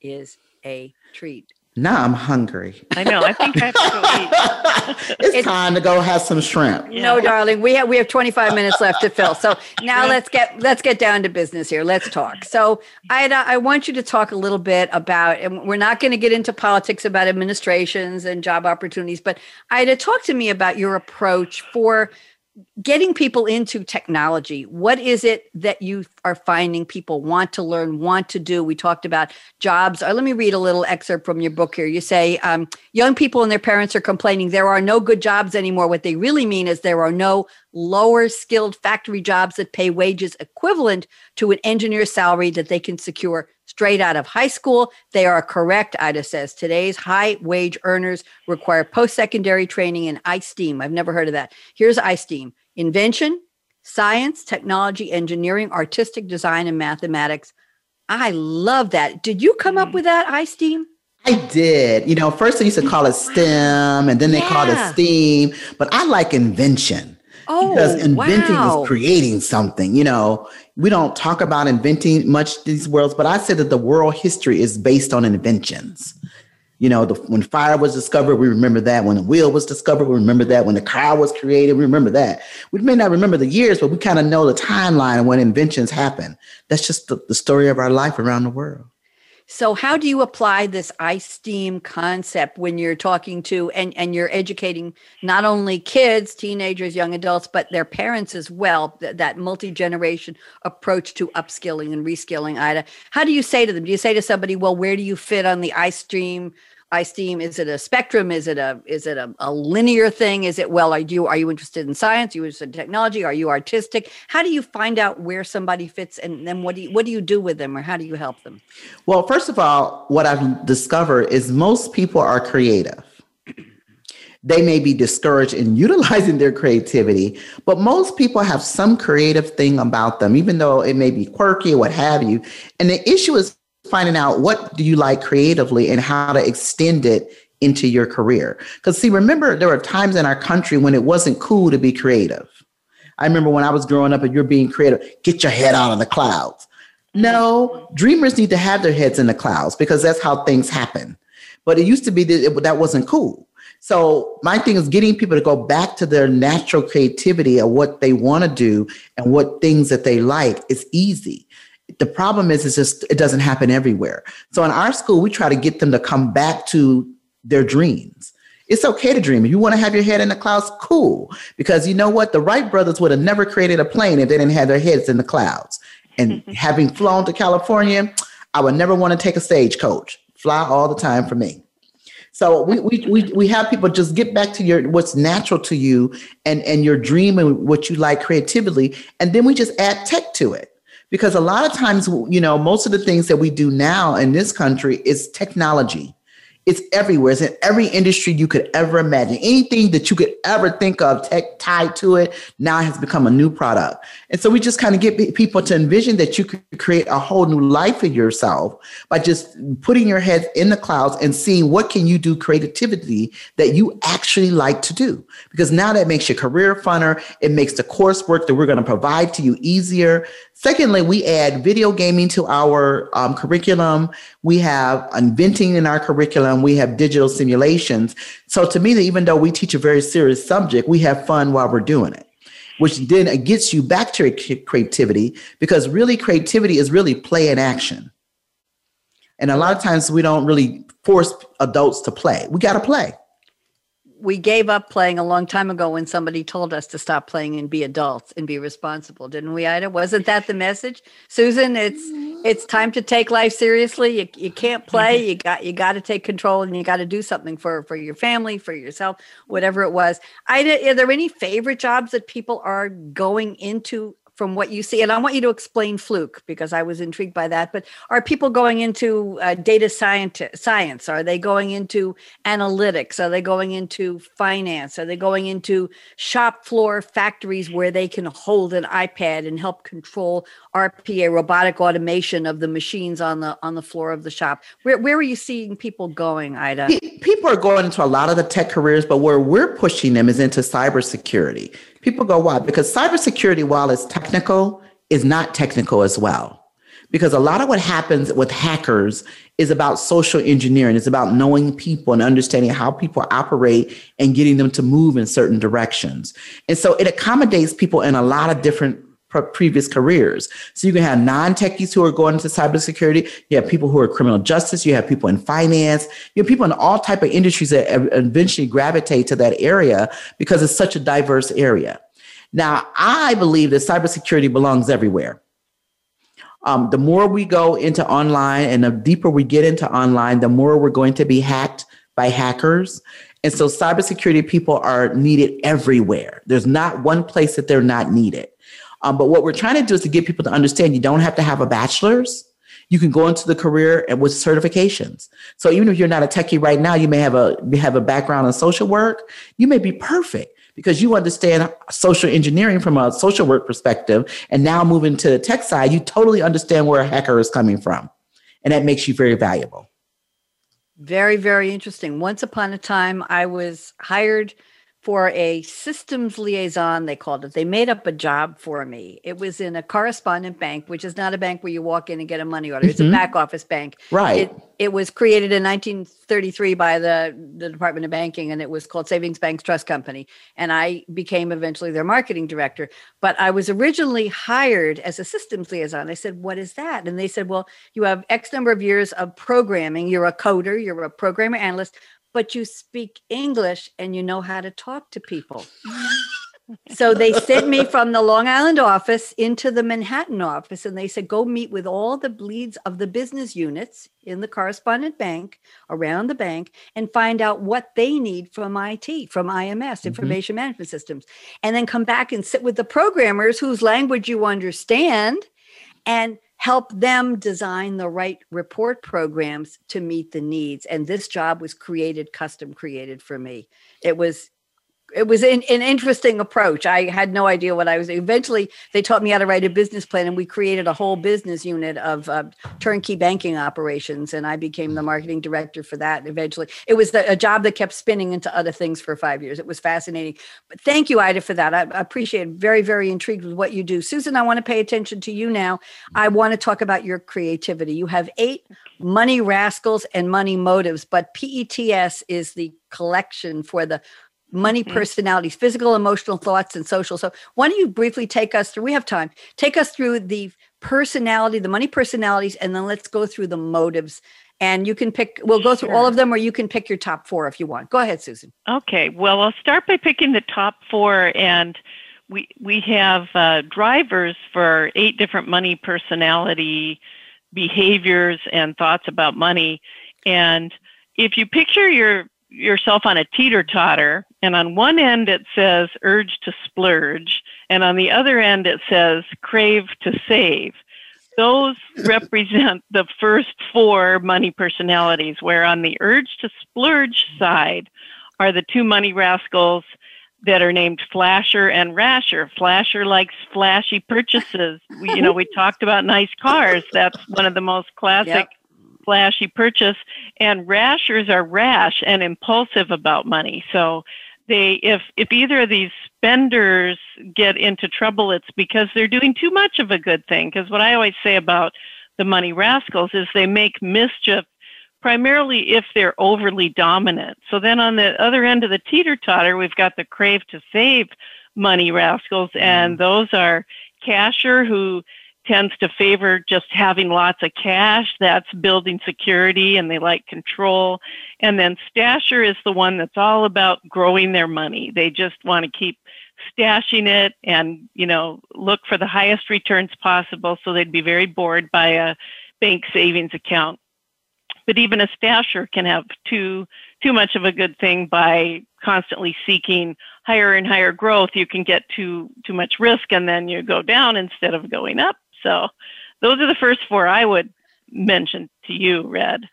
is a treat. Now I'm hungry. I know. I think I have to go eat. it's It- time to go have some shrimp. Yeah. No, darling, we have we have 25 minutes left to fill. So now let's get let's get down to business here. Let's talk. So Ida, I want you to talk a little bit about, and we're not going to get into politics about administrations and job opportunities, but Ida, talk to me about your approach for getting people into technology. What is it that you are finding people want to learn, want to do? We talked about jobs. Uh, let me read a little excerpt from your book here. You say, um, young people and their parents are complaining there are no good jobs anymore. What they really mean is there are no lower skilled factory jobs that pay wages equivalent to an engineer's salary that they can secure straight out of high school. They are correct, Ida says. Today's high wage earners require post secondary training in iSTEAM. I've never heard of that. Here's iSTEAM invention, science, technology, engineering, artistic design, and mathematics. I love that. Did you come up mm. with that, iSTEAM? I did. You know, first they used to call it STEM and then they called it STEAM, but I like invention. Oh, because inventing wow. is creating something. You know, we don't talk about inventing much these worlds, but I said that the world history is based on inventions. You know, the, when fire was discovered, we remember that. When the wheel was discovered, we remember that. When the car was created, we remember that. We may not remember the years, but we kind of know the timeline when inventions happen. That's just the, the story of our life around the world. So how do you apply this iSTEAM concept when you're talking to and, and you're educating not only kids, teenagers, young adults, but their parents as well, th- that multi-generation approach to upskilling and reskilling, Ida. How do you say to them? Do you say to somebody, well, where do you fit on the iStream? iSteam, is it a spectrum? Is it a is it a, a linear thing? Is it well, are you are you interested in science? Are you interested in technology? Are you artistic? How do you find out where somebody fits and then what do you what do you do with them or how do you help them? Well, first of all, what I've discovered is most people are creative. They may be discouraged in utilizing their creativity, but most people have some creative thing about them, even though it may be quirky or what have you. And the issue is finding out what do you like creatively and how to extend it into your career. Because see, remember, there were times in our country when it wasn't cool to be creative. I remember when I was growing up and you're being creative, get your head out of the clouds. No, dreamers need to have their heads in the clouds because that's how things happen. But it used to be that it, that wasn't cool. So my thing is getting people to go back to their natural creativity of what they want to do and what things that they like is easy. The problem is, it's just it doesn't happen everywhere. So in our school, we try to get them to come back to their dreams. It's okay to dream. If you want to have your head in the clouds, cool. Because you know what? The Wright brothers would have never created a plane if they didn't have their heads in the clouds. And having flown to California, I would never want to take a stagecoach. Fly all the time for me. So we, we we we have people just get back to your what's natural to you and and your dream and what you like creatively, and then we just add tech to it. Because a lot of times, you know, most of the things that we do now in this country is technology. It's everywhere. It's in every industry you could ever imagine. Anything that you could ever think of tech tied to it now has become a new product. And so we just kind of get people to envision that you could create a whole new life for yourself by just putting your head in the clouds and seeing what can you do creativity that you actually like to do. Because now that makes your career funner. It makes the coursework that we're going to provide to you easier. Secondly, we add video gaming to our um, curriculum. We have inventing in our curriculum. We have digital simulations. So to me, even though we teach a very serious subject, we have fun while we're doing it, which then gets you back to cre- creativity because really creativity is really play and action. And a lot of times we don't really force adults to play. We got to play. We gave up playing a long time ago when somebody told us to stop playing and be adults and be responsible, didn't we, Ida? Wasn't that the message, Susan? It's it's time to take life seriously. You, you can't play. Mm-hmm. You got you got to take control and you got to do something for for your family, for yourself, whatever it was. Ida, are there any favorite jobs that people are going into from what you see and i want you to explain fluke because i was intrigued by that but are people going into uh, data science science? Are they going into analytics? Are they going into finance? Are they going into shop floor factories where they can hold an ipad and help control rpa robotic automation of the machines on the on the floor of the shop? Where, where are you seeing people going ida? People are going into a lot of the tech careers but where we're pushing them is into cybersecurity People go, why? Because cybersecurity, while it's technical, is not technical as well. Because a lot of what happens with hackers is about social engineering. It's about knowing people and understanding how people operate and getting them to move in certain directions. And so it accommodates people in a lot of different previous careers. So you can have non-techies who are going into cybersecurity. You have people who are criminal justice. You have people in finance. You have people in all type of industries that eventually gravitate to that area because it's such a diverse area. Now, I believe that cybersecurity belongs everywhere. Um, the more we go into online and the deeper we get into online, the more we're going to be hacked by hackers. And so cybersecurity people are needed everywhere. There's not one place that they're not needed. Um, but what we're trying to do is to get people to understand you don't have to have a bachelor's. You can go into the career with certifications. So even if you're not a techie right now, you may have a you have a background in social work. You may be perfect because you understand social engineering from a social work perspective. And now moving to the tech side, you totally understand where a hacker is coming from, and that makes you very valuable. Very, very interesting. Once upon a time, I was hired for a systems liaison, they called it. They made up a job for me. It was in a correspondent bank, which is not a bank where you walk in and get a money order. Mm-hmm. It's a mm-hmm. back office bank. Right. It, it, was created in 1933 by the, the Department of Banking, and it was called Savings Banks Trust Company. And I became eventually their marketing director. But I was originally hired as a systems liaison. I said, What is that? And they said, Well, you have X number of years of programming. You're a coder, you're a programmer analyst but you speak English and you know how to talk to people. so they sent me from the Long Island office into the Manhattan office and they said, go meet with all the leads of the business units in the correspondent bank around the bank and find out what they need from IT, from IMS, mm-hmm. information management systems, and then come back and sit with the programmers whose language you understand and help them design the right report programs to meet the needs. And this job was created, custom created for me. It was it was an, an, interesting approach. I had no idea what I was. Eventually, they taught me how to write a business plan, and we created a whole business unit of uh, turnkey banking operations. And I became the marketing director for that. Eventually, it was the, a job that kept spinning into other things for five years. It was fascinating. But thank you, Ida, for that. I, I appreciate it. Very, very intrigued with what you do, Susan. I want to pay attention to you now. I want to talk about your creativity. You have eight money rascals and money motives, but PETS is the collection for the money mm-hmm. personalities, physical, emotional thoughts, and social. So, why don't you briefly take us through? We have time. Take us through the personality, the money personalities, and then let's go through the motives. And you can pick, we'll go through sure. all of them, or you can pick your top four if you want. Go ahead, Susan. Okay. Well, I'll start by picking the top four. And we, we have uh, drivers for eight different money personality behaviors and thoughts about money. And if you picture your yourself on a teeter totter, and on one end it says urge to splurge, and on the other end it says crave to save. Those represent the first four money personalities, where on the urge to splurge side are the two money rascals that are named Flasher and Rasher. Flasher likes flashy purchases. We, you know, we talked about nice cars. That's one of the most classic yep flashy purchase, and rashers are rash and impulsive about money. So they if if either of these spenders get into trouble, it's because they're doing too much of a good thing. Because what I always say about the money rascals is they make mischief primarily if they're overly dominant. So then on the other end of the teeter totter, we've got the crave to save money rascals, and mm. those are casher who tends to favor just having lots of cash. That's building security and they like control. And then Stasher is the one that's all about growing their money. They just want to keep stashing it and, you know, look for the highest returns possible. So they'd be very bored by a bank savings account. But even a stasher can have too too much of a good thing by constantly seeking higher and higher growth. You can get too too much risk and then you go down instead of going up. So those are the first four I would mention to you, Red.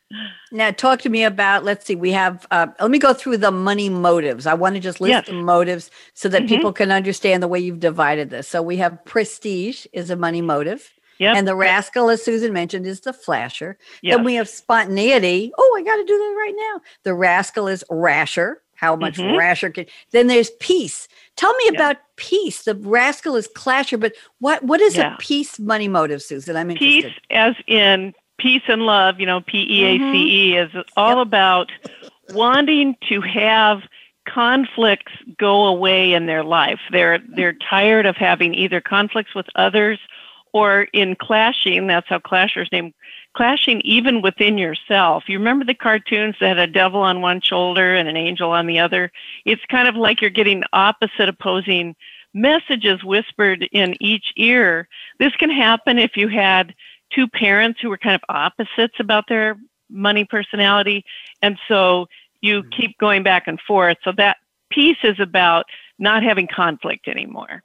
Now, talk to me about. Let's see. We have. Uh, let me go through the money motives. I want to just list yes. the motives so that mm-hmm. people can understand the way you've divided this. So we have prestige is a money motive. Yep. And the rascal, as Susan mentioned, is the flasher. Yep. Then we have spontaneity. Oh, I got to do that right now. The rascal is rasher. How much mm-hmm. rasher can? Then there's peace. Tell me about peace. The rascal is clasher, but what what is yeah. a peace money motive, Susan? I'm interested. Peace, as in peace and love. You know, P E A C E mm-hmm. is all yep. about wanting to have conflicts go away in their life. They're they're tired of having either conflicts with others or in clashing. That's how clashers name clashing even within yourself. You remember the cartoons that had a devil on one shoulder and an angel on the other? It's kind of like you're getting opposite opposing messages whispered in each ear. This can happen if you had two parents who were kind of opposites about their money personality. And so you mm-hmm. keep going back and forth. So that piece is about not having conflict anymore.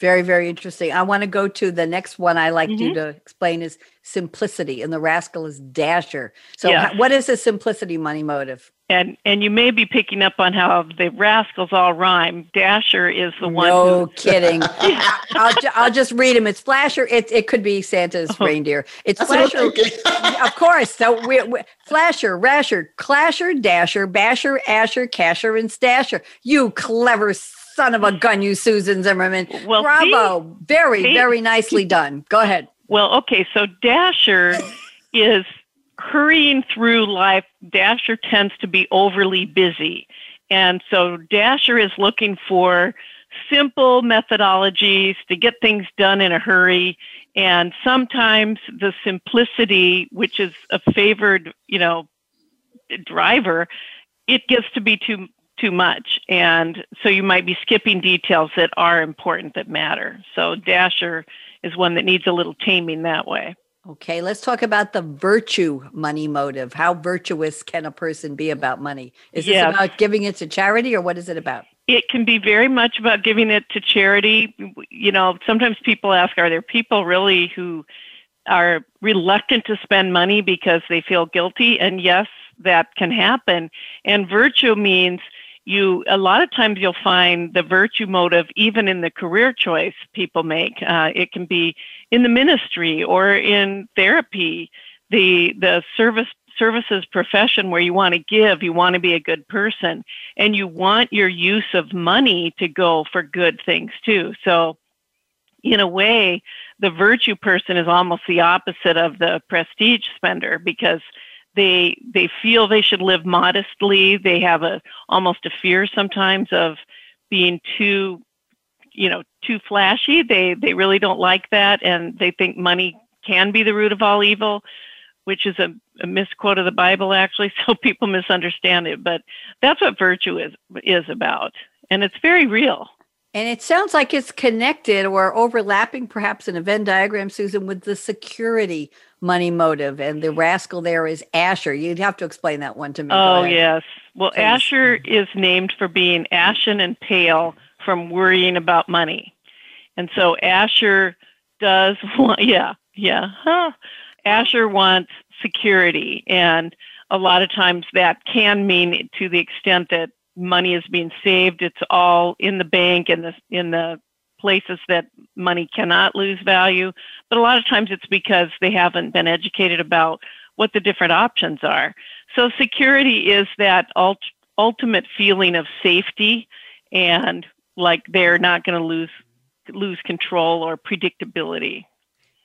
Very, very interesting. I want to go to the next one I like mm-hmm. you to explain is simplicity, and the rascal is dasher. So, yes. what is a simplicity money motive? And and you may be picking up on how the rascals all rhyme. Dasher is the one. No who, kidding. I'll, I'll just read them. It's Flasher. It it could be Santa's oh. reindeer. It's Flasher. of course. So we, we Flasher, Rasher, Clasher, Dasher, Basher, Asher, Casher, and Stasher. You clever son of a gun, you Susan Zimmerman. Well, bravo. See, very, see, very nicely done. Go ahead. Well, okay. So Dasher is hurrying through life. Dasher tends to be overly busy. And so Dasher is looking for simple methodologies to get things done in a hurry. And sometimes the simplicity, which is a favored, you know, driver, it gets to be too too much. And so you might be skipping details that are important that matter. So Dasher is one that needs a little taming that way. Okay, let's talk about the virtue money motive. How virtuous can a person be about money? Is this yes. about giving it to charity or what is it about? It can be very much about giving it to charity. You know, sometimes people ask, are there people really who are reluctant to spend money because they feel guilty? And yes, that can happen. And virtue means you a lot of times you'll find the virtue motive even in the career choice people make uh, it can be in the ministry or in therapy the the service services profession where you want to give you want to be a good person and you want your use of money to go for good things too. So in a way the virtue person is almost the opposite of the prestige spender because they they feel they should live modestly. They have a almost a fear sometimes of being too you know too flashy. They they really don't like that and they think money can be the root of all evil which is a, a misquote of the bible actually so people misunderstand it. But that's what virtue is is about and it's very real. And it sounds like it's connected or overlapping, perhaps in a Venn diagram, Susan, with the security money motive. And the mm-hmm. rascal there is Asher. You'd have to explain that one to me. Oh, yes. Well, Please. Asher is named for being ashen and pale from worrying about money. And so Asher does want, yeah, yeah. Huh. Asher wants security. And a lot of times that can mean to the extent that money is being saved. It's all in the bank and the in the places that money cannot lose value. But a lot of times it's because they haven't been educated about what the different options are. So security is that ult- ultimate feeling of safety and like they're not going to lose lose control or predictability.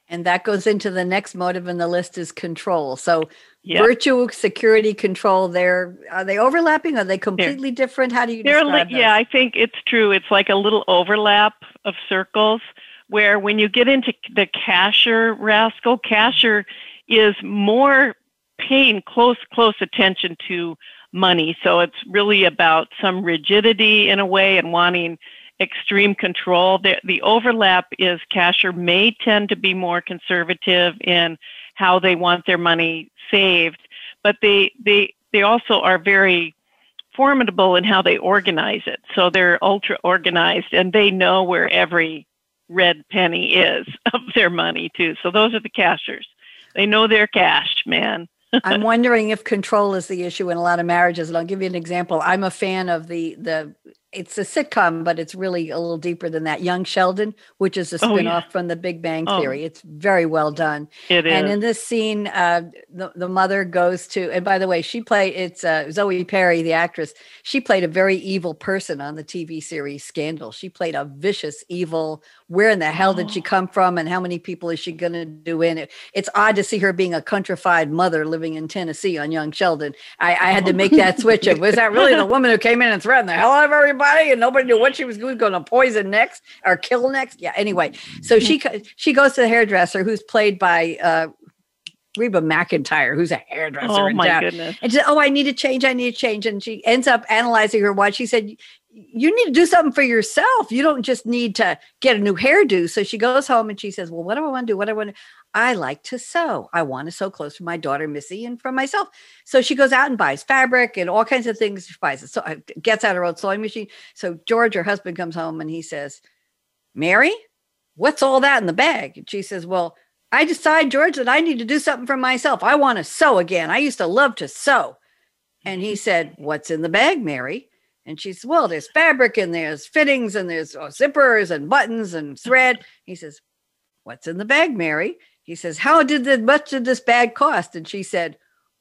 And that goes into the next motive in the list is control. So yep. virtue, security, control, they're are they overlapping? Are they completely they're, different? How do you li- Yeah, I think it's true. It's like a little overlap of circles. where when you get into the Casher rascal, Casher is more paying close, close attention to money. So it's really about some rigidity in a way and wanting extreme control. The, the overlap is Casher may tend to be more conservative in how they want their money saved, but they, they, they also are very formidable in how they organize it. So they're ultra organized and they know where every red penny is of their money too. So those are the cashers. They know their cash, man. I'm wondering if control is the issue in a lot of marriages. And I'll give you an example. I'm a fan of the the it's a sitcom, but it's really a little deeper than that. Young Sheldon, which is a spinoff oh, yeah. from The Big Bang oh. Theory. Oh. It's very well done. It is. And in this scene, uh, the the mother goes to, and by the way, she played it's uh, Zoe Perry, the actress. She played a very evil person on the TV series Scandal. She played a vicious, evil. Where in the hell did she oh. come from, and how many people is she going to do in it? It's odd to see her being a countrified mother living in Tennessee on Young Sheldon. I, I had to make that switch. Of was that really the woman who came in and threatened the hell out of everybody? everybody and nobody knew what she was going to poison next or kill next. Yeah. Anyway, so she she goes to the hairdresser who's played by uh, Reba McEntire, who's a hairdresser. Oh my town. goodness! And she said, "Oh, I need to change. I need to change." And she ends up analyzing her watch. She said, "You need to do something for yourself. You don't just need to get a new hairdo." So she goes home and she says, "Well, what do I want to do? What do I want to?" I like to sew. I want to sew clothes for my daughter Missy and for myself. So she goes out and buys fabric and all kinds of things. She buys it, so uh, gets out her own sewing machine. So George, her husband, comes home and he says, "Mary, what's all that in the bag?" And she says, "Well, I decide, George, that I need to do something for myself. I want to sew again. I used to love to sew." And he said, "What's in the bag, Mary?" And she says, Well, there's fabric and there's fittings and there's oh, zippers and buttons and thread. He says, What's in the bag, Mary? He says, How did the, much did this bag cost? And she said,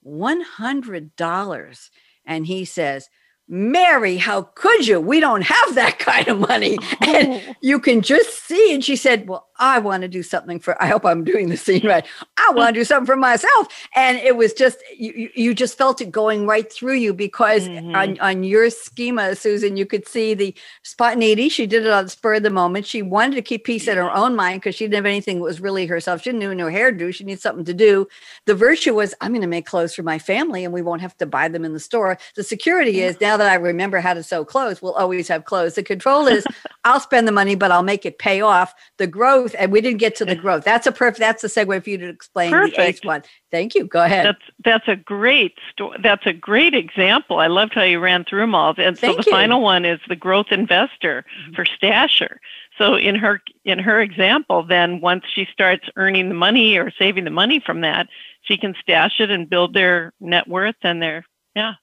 $100. And he says, Mary, how could you? We don't have that kind of money. And oh. you can just see. And she said, Well, I want to do something for, I hope I'm doing the scene right. I want to do something for myself. And it was just, you, you just felt it going right through you because mm-hmm. on, on your schema, Susan, you could see the spontaneity. She did it on the spur of the moment. She wanted to keep peace in her own mind because she didn't have anything that was really herself. She didn't know her hairdo. She needed something to do. The virtue was, I'm going to make clothes for my family and we won't have to buy them in the store. The security is, now that I remember how to sew clothes, we'll always have clothes. The control is, I'll spend the money, but I'll make it pay off. The growth growth, and we didn't get to the growth. That's a perfect. That's a segue for you to explain perfect. the ACE one. Thank you. Go ahead. That's that's a great story. That's a great example. I loved how you ran through them all. And Thank so the you. final one is the growth investor mm-hmm. for Stasher. So in her in her example, then once she starts earning the money or saving the money from that, she can stash it and build their net worth and their yeah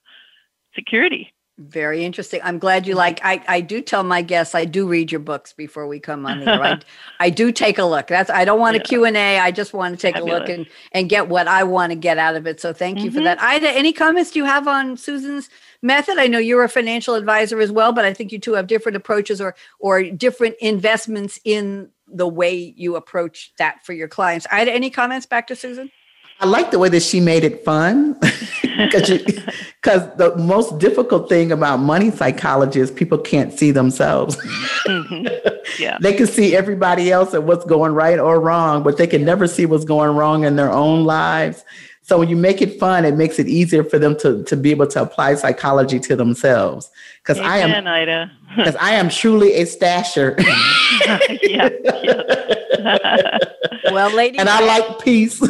security. Very interesting. I'm glad you like. I, I do tell my guests I do read your books before we come on the air. I, I do take a look. That's I don't want yeah. a Q and A. I just want to take Fabulous. a look and and get what I want to get out of it. So thank you mm-hmm. for that. Ida, any comments do you have on Susan's method? I know you're a financial advisor as well, but I think you two have different approaches or or different investments in the way you approach that for your clients. Ida, any comments back to Susan? I like the way that she made it fun because the most difficult thing about money psychology is people can't see themselves. mm-hmm. Yeah. they can see everybody else and what's going right or wrong, but they can never see what's going wrong in their own lives. So when you make it fun, it makes it easier for them to, to be able to apply psychology to themselves. Because I am Ida. Because I am truly a stasher. yeah, yeah. well, lady, and I like peace.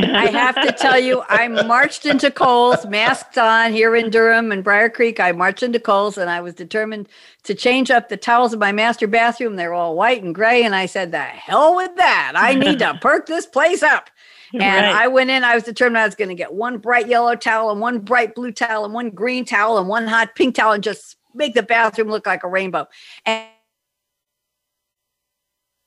I have to tell you, I marched into Kohl's, masked on here in Durham and Brier Creek. I marched into Kohl's and I was determined to change up the towels of my master bathroom. They're all white and gray. And I said, the hell with that. I need to perk this place up. And right. I went in, I was determined I was going to get one bright yellow towel and one bright blue towel and one green towel and one hot pink towel and just make the bathroom look like a rainbow. And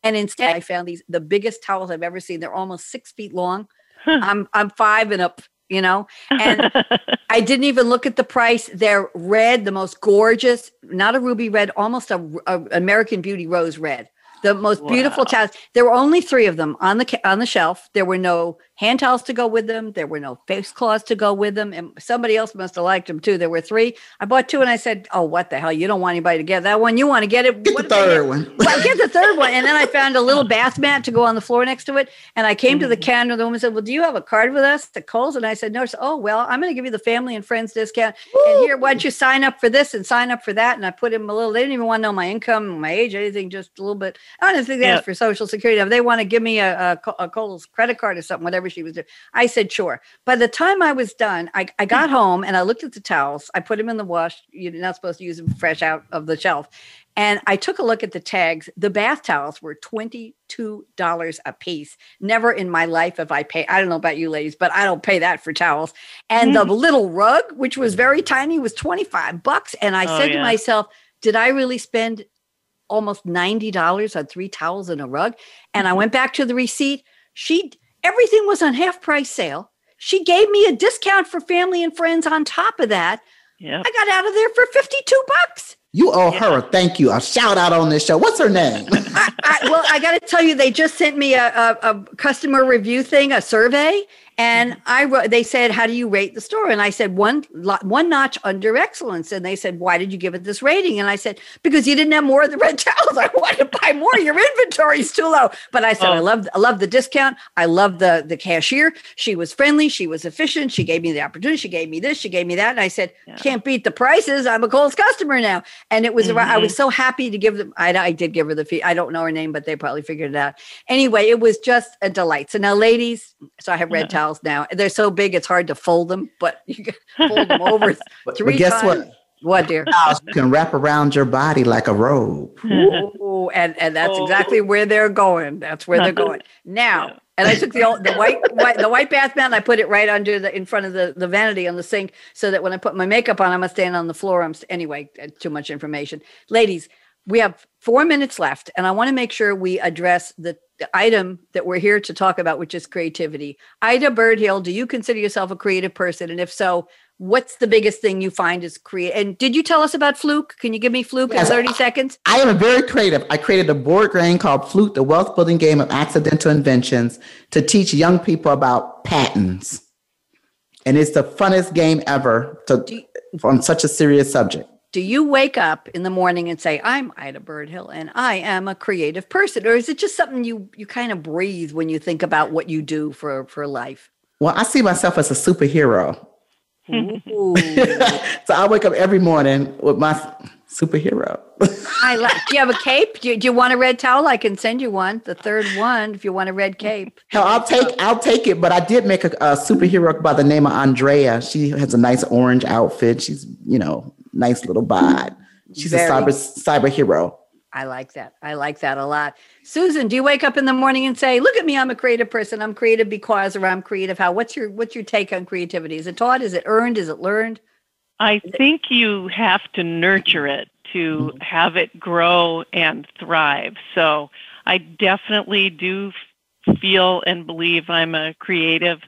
and instead, I found these the biggest towels I've ever seen. They're almost six feet long. I'm I'm five and up, you know. And I didn't even look at the price. They're red, the most gorgeous, not a ruby red, almost a, a American Beauty rose red. The most wow. beautiful towels. There were only three of them on the on the shelf. There were no hand towels to go with them. There were no face cloths to go with them. And somebody else must have liked them too. There were three. I bought two and I said, Oh, what the hell? You don't want anybody to get that one. You want to get it. Get what the third one. well, get the third one. And then I found a little bath mat to go on the floor next to it. And I came mm-hmm. to the mm-hmm. counter. The woman said, Well, do you have a card with us at Kohl's? And I said, No. She Said, oh, well, I'm going to give you the family and friends discount. Woo! And here, why don't you sign up for this and sign up for that? And I put him a little, they didn't even want to know my income, my age, anything, just a little bit. I don't think they yeah. asked for Social Security. If they want to give me a, a, a Kohl's credit card or something, whatever she was doing, I said, Sure. By the time I was done, I, I got home and I looked at the towels. I put them in the wash. You're not supposed to use them fresh out of the shelf. And I took a look at the tags. The bath towels were $22 a piece. Never in my life have I paid. I don't know about you ladies, but I don't pay that for towels. And mm. the little rug, which was very tiny, was 25 bucks. And I oh, said yeah. to myself, did I really spend almost $90 on three towels and a rug? And I went back to the receipt. She everything was on half price sale. She gave me a discount for family and friends on top of that. Yep. I got out of there for 52 bucks. You owe yeah. her a thank you, a shout out on this show. What's her name? I, I, well, I got to tell you, they just sent me a, a, a customer review thing, a survey, and. I wrote, they said, How do you rate the store? And I said, one, one notch under excellence. And they said, Why did you give it this rating? And I said, Because you didn't have more of the red towels. I wanted to buy more. Your inventory's too low. But I said, oh. I love I love the discount. I love the the cashier. She was friendly. She was efficient. She gave me the opportunity. She gave me this. She gave me that. And I said, yeah. Can't beat the prices. I'm a Kohl's customer now. And it was mm-hmm. I was mm-hmm. so happy to give them. I, I did give her the fee. I don't know her name, but they probably figured it out. Anyway, it was just a delight. So now, ladies, so I have red yeah. towels now. They're so big it's hard to fold them, but you can fold them over three but guess times. what? What, dear? You can wrap around your body like a robe. Ooh, and and that's oh. exactly where they're going. That's where they're going now. And I took the old, the white, white the white bath mat and I put it right under the in front of the, the vanity on the sink so that when I put my makeup on, I'm gonna stand on the floor. I'm anyway. Uh, too much information, ladies. We have four minutes left, and I want to make sure we address the the item that we're here to talk about, which is creativity. Ida Byrd-Hill, do you consider yourself a creative person? And if so, what's the biggest thing you find is create? And did you tell us about Fluke? Can you give me Fluke yes, in 30 seconds? I am a very creative. I created a board game called Fluke, the wealth building game of accidental inventions to teach young people about patents. And it's the funnest game ever to, you, on such a serious subject do you wake up in the morning and say i'm ida Byrd-Hill and i am a creative person or is it just something you you kind of breathe when you think about what you do for for life? Well i see myself as a superhero. So i wake up every morning with my superhero. I like do you have a cape? Do you, do you, want a red towel? I can send you one the third one if you want a red cape. Hell i'll take i'll take it but i did make a, a superhero by the name of andrea. She has a nice orange outfit. She's you know nice little bod. She's Very, a cyber cyber hero. I like that. I like that a lot. Susan, do you wake up in the morning and say, "Look at me, I'm a creative person. I'm creative because or I'm creative how?" What's your what's your take on creativity? Is it taught? Is it earned? Is it learned? I think you have to nurture it to mm-hmm. have it grow and thrive. So, I definitely do feel and believe I'm a creative.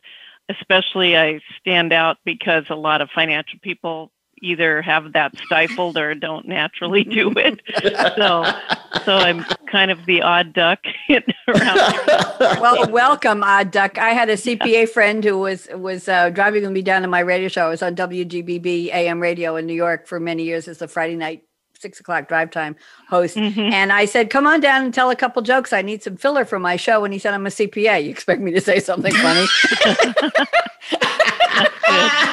Especially I stand out because a lot of financial people either have that stifled or don't naturally do it. so, so I'm kind of the odd duck around. well, welcome, odd duck. I had a CPA friend who was was uh, driving with me down to my radio show. I was on WGBB AM radio in New York for many years as a Friday night six o'clock drive time host. Mm-hmm. And I said, come on down and tell a couple jokes. I need some filler for my show. And he said, I'm a CPA. You expect me to say something funny?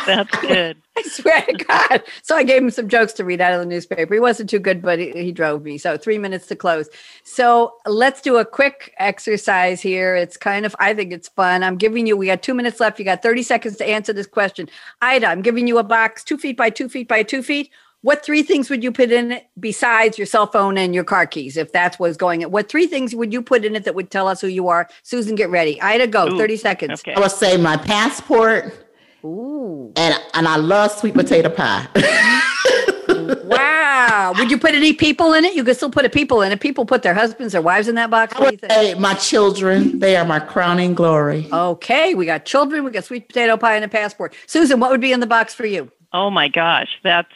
That's good. I swear to God. So I gave him some jokes to read out of the newspaper. He wasn't too good, but he, he, drove me. So three minutes to close. So let's do a quick exercise here. It's kind of, I think it's fun. I'm giving you, we got two minutes left. You got 30 seconds to answer this question. Ida, I'm giving you a box two feet by two feet by two feet. What three things would you put in it besides your cell phone and your car keys, if that's what's going in? What three things would you put in it that would tell us who you are? Susan, get ready. Ida, go. Ooh, 30 seconds. Okay. I would say my passport, Ooh. And and I love sweet potato pie. wow. Would you put any people in it? You could still put a people in it. People put their husbands or wives in that box. What say my children. They are my crowning glory. Okay. We got children. We got sweet potato pie and a passport. Susan, what would be in the box for you? Oh my gosh. That's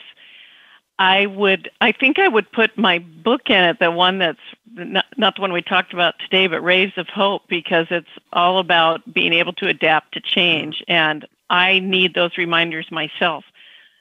I would, I think I would put my book in it, the one that's not, not the one we talked about today, but Rays of Hope, because it's all about being able to adapt to change. And I need those reminders myself.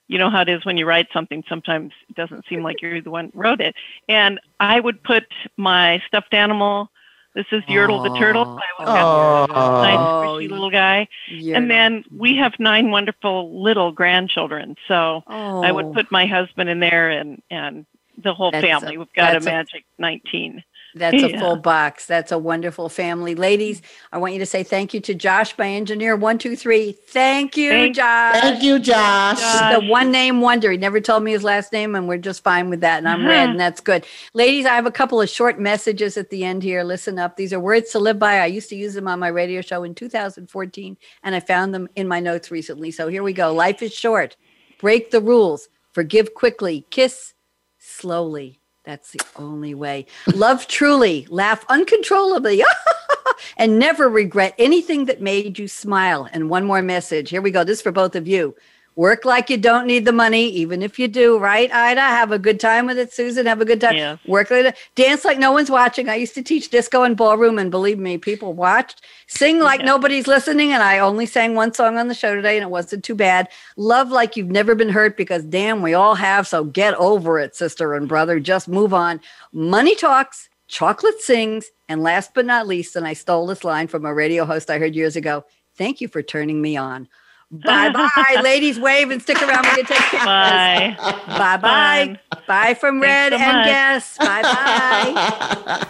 You know how it is when you write something, sometimes it doesn't seem like you're the one who wrote it. And I would put my stuffed animal, this is Yertle the turtle. I would have Oh. nice, squishy little guy. Yeah. And then we have nine wonderful little grandchildren. So oh, I would oh. put my husband in there and, and the whole That's a- family. We've got a that's a- magic 19. That's a full box. That's a wonderful family. Ladies, I want you to say thank you to Josh, my engineer. One, two, three. Thank you, Thank- Josh. Thank you, Josh. Josh. the one name wonder. He never told me his last name, and we're just fine with that. And I'm red, Uh-huh. and that's good. Ladies, I have a couple of short messages at the end here. Listen up. These are words to live by. I used to use them on my radio show in 2014, and I found them in my notes recently. So here we go. Life is short. Break the rules. Forgive quickly. Kiss slowly. That's the only way. Love truly. Laugh uncontrollably. and never regret anything that made you smile. And one more message. Here we go. This is for both of you. Work like you don't need the money, even if you do, right, Ida? Have a good time with it, Susan. Have a good time. Yes. Work like dance like no one's watching. I used to teach disco and ballroom, and believe me, people watched. Sing like Yeah. nobody's listening, and I only sang one song on the show today, and it wasn't too bad. Love like you've never been hurt, because damn, we all have. So get over it, sister and brother. Just move on. Money talks, chocolate sings, and last but not least, and I stole this line from a radio host I heard years ago. Thank you for turning me on. Bye bye, ladies. Wave and stick around. We're gonna take pictures. Bye. Bye bye. Bye from Red so and much. guests. Bye bye.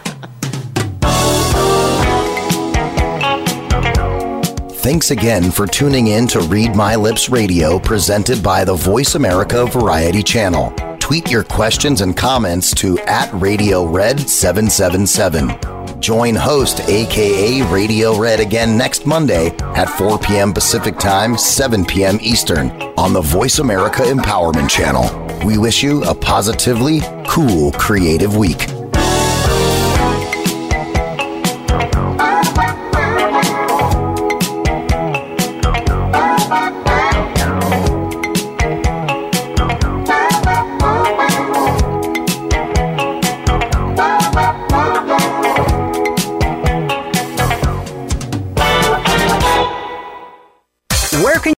Thanks again for tuning in to Read My Lips Radio presented by the Voice America Variety Channel. Tweet your questions and comments to at Radio Red 777. Join host aka Radio Red again next Monday at 4 p.m. Pacific Time, 7 p.m. Eastern on the Voice America Empowerment Channel. We wish you a positively cool creative week.